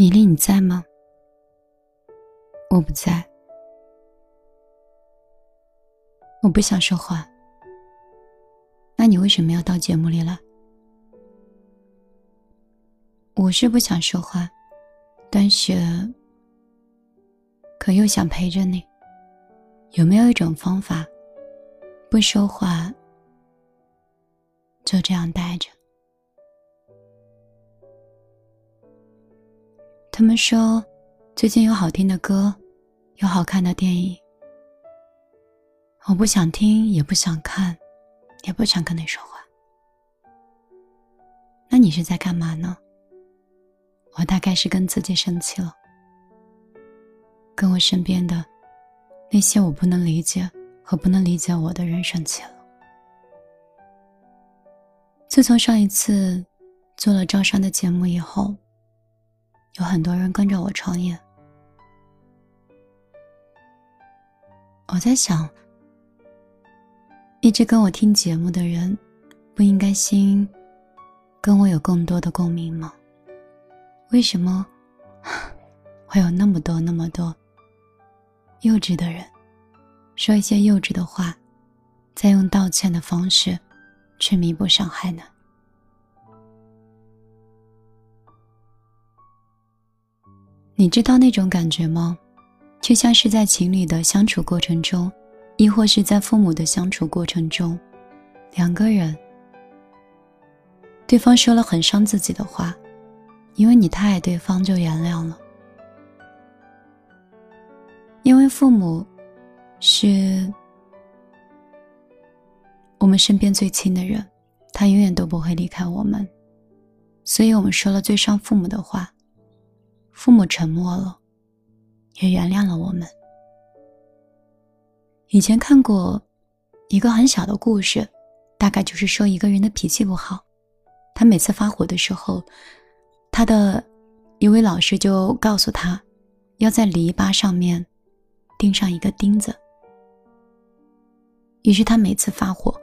米粒，你在吗？我不在。我不想说话。那你为什么要到节目里来？我是不想说话，但是可又想陪着你。有没有一种方法，不说话，就这样待着？他们说，最近有好听的歌，有好看的电影。我不想听，也不想看，也不想跟你说话。那你是在干嘛呢？我大概是跟自己生气了，跟我身边的那些我不能理解和不能理解我的人生气了。自从上一次做了招商的节目以后，有很多人跟着我创业。我在想，一直跟我听节目的人，不应该心跟我有更多的共鸣吗？为什么 会有那么多那么多幼稚的人说一些幼稚的话，再用道歉的方式去弥补伤害呢？你知道那种感觉吗？就像是在情侣的相处过程中，亦或是在父母的相处过程中，两个人，对方说了很伤自己的话。因为你太爱对方，就原谅了。因为父母是我们身边最亲的人，他永远都不会离开我们，所以我们说了最伤父母的话，父母沉默了，也原谅了我们。以前看过一个很小的故事，大概就是说一个人的脾气不好，他每次发火的时候。他的一位老师就告诉他，要在篱笆上面钉上一个钉子。于是他每次发火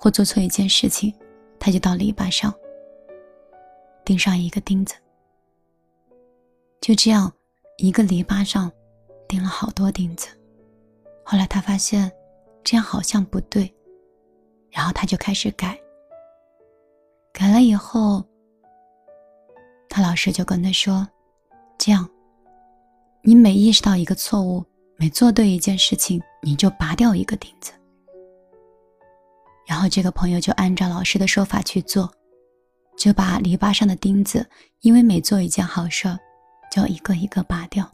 或做错一件事情，他就到篱笆上钉上一个钉子。就这样，一个篱笆上钉了好多钉子。后来他发现这样好像不对，然后他就开始改。改了以后。他老师就跟他说：“这样，你每意识到一个错误，每做对一件事情，你就拔掉一个钉子。”然后这个朋友就按照老师的说法去做，就把篱笆上的钉子，因为每做一件好事儿，就一个一个拔掉。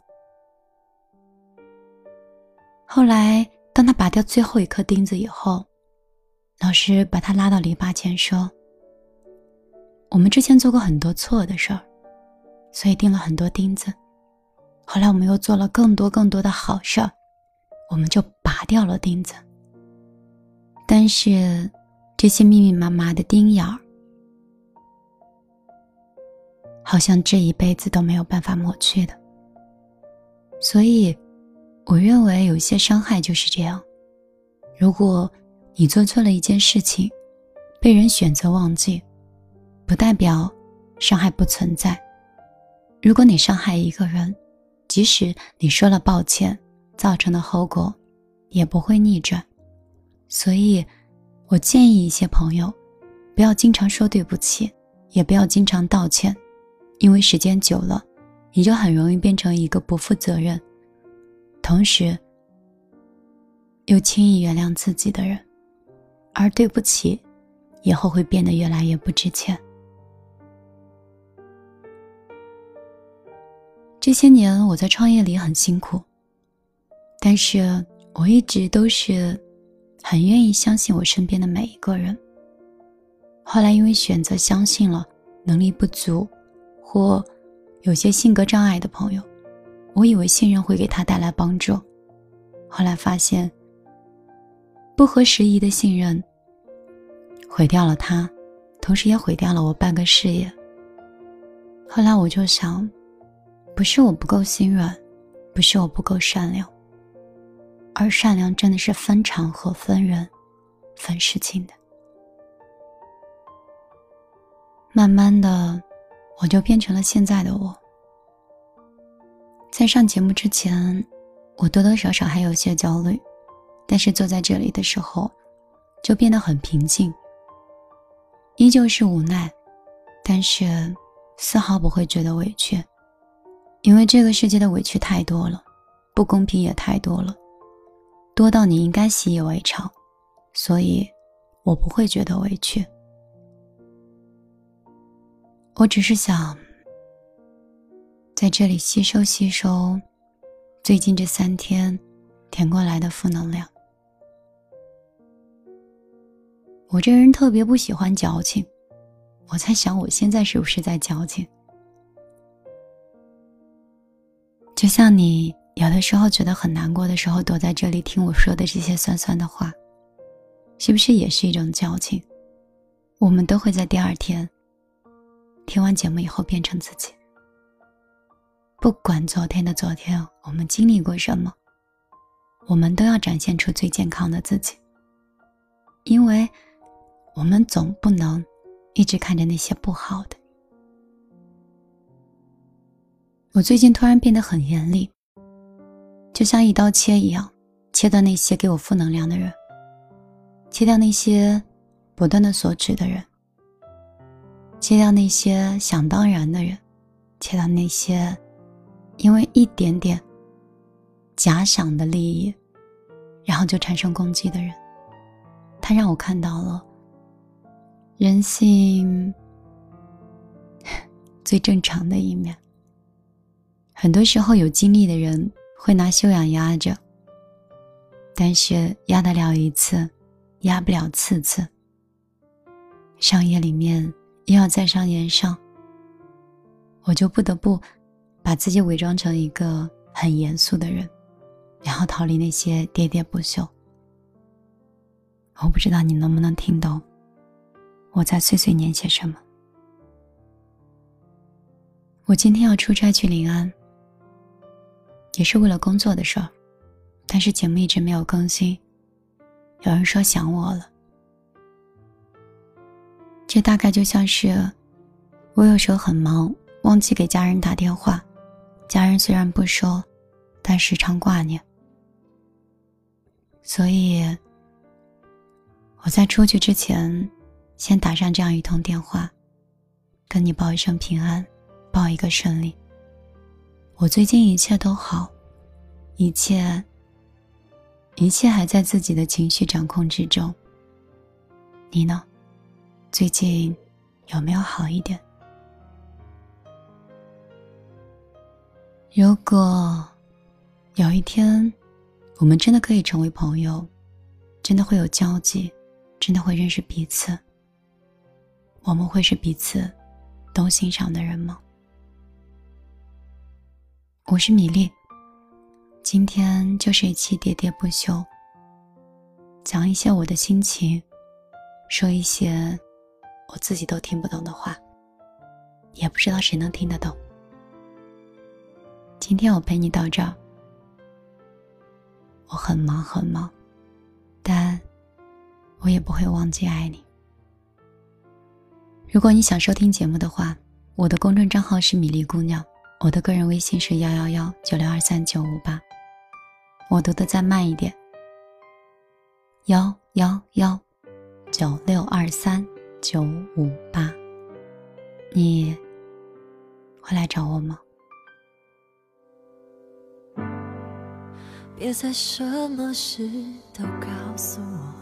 后来，当他拔掉最后一颗钉子以后，老师把他拉到篱笆前说：“我们之前做过很多错的事儿。”所以钉了很多钉子，后来我们又做了更多更多的好事儿，我们就拔掉了钉子。但是这些密密麻麻的钉眼儿，好像这一辈子都没有办法抹去的。所以，我认为有些伤害就是这样：如果你做错了一件事情，被人选择忘记，不代表伤害不存在。如果你伤害一个人，即使你说了抱歉，造成的后果也不会逆转。所以，我建议一些朋友，不要经常说对不起，也不要经常道歉，因为时间久了，你就很容易变成一个不负责任，同时又轻易原谅自己的人。而对不起，以后会变得越来越不值钱。这些年我在创业里很辛苦，但是我一直都是很愿意相信我身边的每一个人。后来因为选择相信了能力不足或有些性格障碍的朋友，我以为信任会给他带来帮助，后来发现不合时宜的信任毁掉了他，同时也毁掉了我半个事业。后来我就想。不是我不够心软，不是我不够善良，而善良真的是分场合、分人、分事情的。慢慢的，我就变成了现在的我。在上节目之前，我多多少少还有些焦虑，但是坐在这里的时候，就变得很平静。依旧是无奈，但是丝毫不会觉得委屈，因为这个世界的委屈太多了，不公平也太多了，多到你应该习以为常，所以我不会觉得委屈。我只是想在这里吸收吸收最近这三天填过来的负能量。我这人特别不喜欢矫情，我在想我现在是不是在矫情？就像你有的时候觉得很难过的时候，躲在这里听我说的这些酸酸的话，是不是也是一种矫情？我们都会在第二天听完节目以后变成自己。不管昨天的昨天我们经历过什么，我们都要展现出最健康的自己，因为。我们总不能一直看着那些不好的。我最近突然变得很严厉，就像一刀切一样，切断那些给我负能量的人，切掉那些不断的索取的人，切掉那些想当然的人，切掉那些因为一点点假想的利益，然后就产生攻击的人。他让我看到了。人性 最正常的一面。很多时候，有经历的人会拿修养压着，但是压得了一次，压不了次次。商业里面又要再上言上，我就不得不把自己伪装成一个很严肃的人，然后逃离那些喋喋不休。我不知道你能不能听懂。我在碎碎念些什么？我今天要出差去临安，也是为了工作的事儿，但是节目一直没有更新。有人说想我了，这大概就像是我有时候很忙，忘记给家人打电话，家人虽然不说，但时常挂念。所以我在出去之前。先打上这样一通电话，跟你报一声平安，报一个顺利。我最近一切都好，一切，一切还在自己的情绪掌控之中。你呢？最近有没有好一点？如果有一天我们真的可以成为朋友，真的会有交集，真的会认识彼此。我们会是彼此都欣赏的人吗？我是米粒，今天就是一期喋喋不休，讲一些我的心情，说一些我自己都听不懂的话，也不知道谁能听得懂。今天我陪你到这儿，我很忙很忙，但我也不会忘记爱你。如果你想收听节目的话，我的公众账号是米粒姑娘，我的个人微信是幺幺幺九六二三九五八。我读的再慢一点，幺幺幺九六二三九五八。你会来找我吗？别再什么事都告诉我。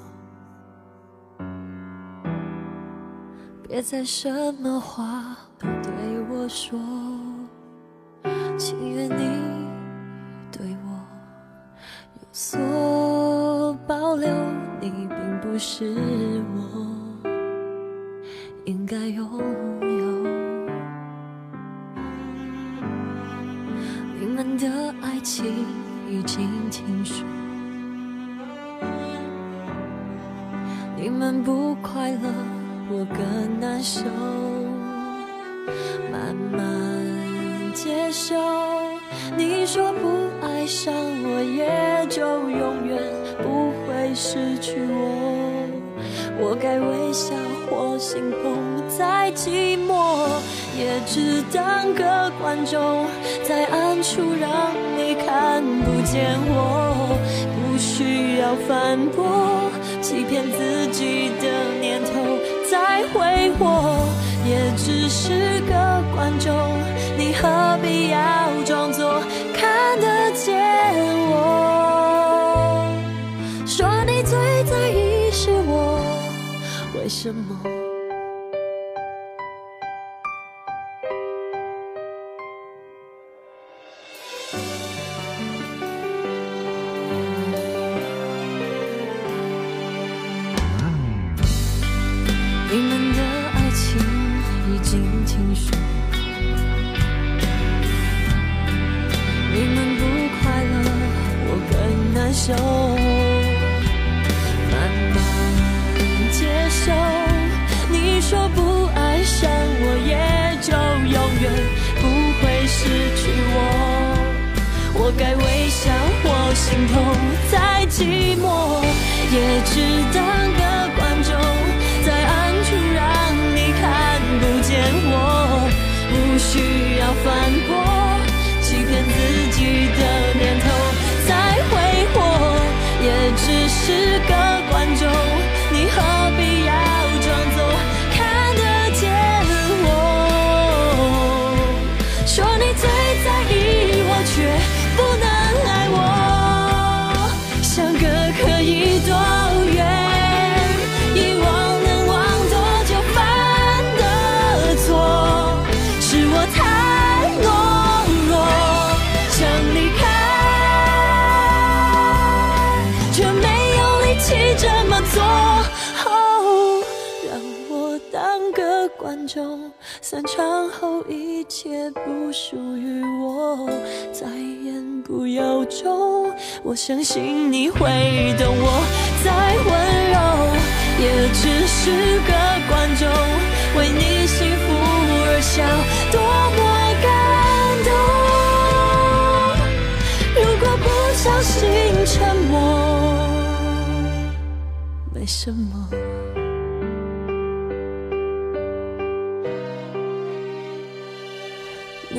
别再什么话都对我说，情愿你对我有所保留，你并不是我该拥有。你们的爱情已经停，你们不快乐。我更难受，慢慢接受。你说不爱上我，也就永远不会失去我。我该微笑或心痛，再寂寞也只当个观众，在暗处让你看不见我，不需要反驳，欺骗自己的念头再挥霍，也只是个观众，你何必要装作看得见我？说你最在意是我。为什么？说，你们不快乐，我更难受。慢慢接受，你说不爱上我，也就永远不会失去我。我该微笑或心痛，再寂寞也值得观众散场后一切不属于我，再言不由衷。我相信你会懂我，再温柔也只是个观众，为你幸福而笑，多么感动。如果不小心沉默，没什么。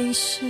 你是。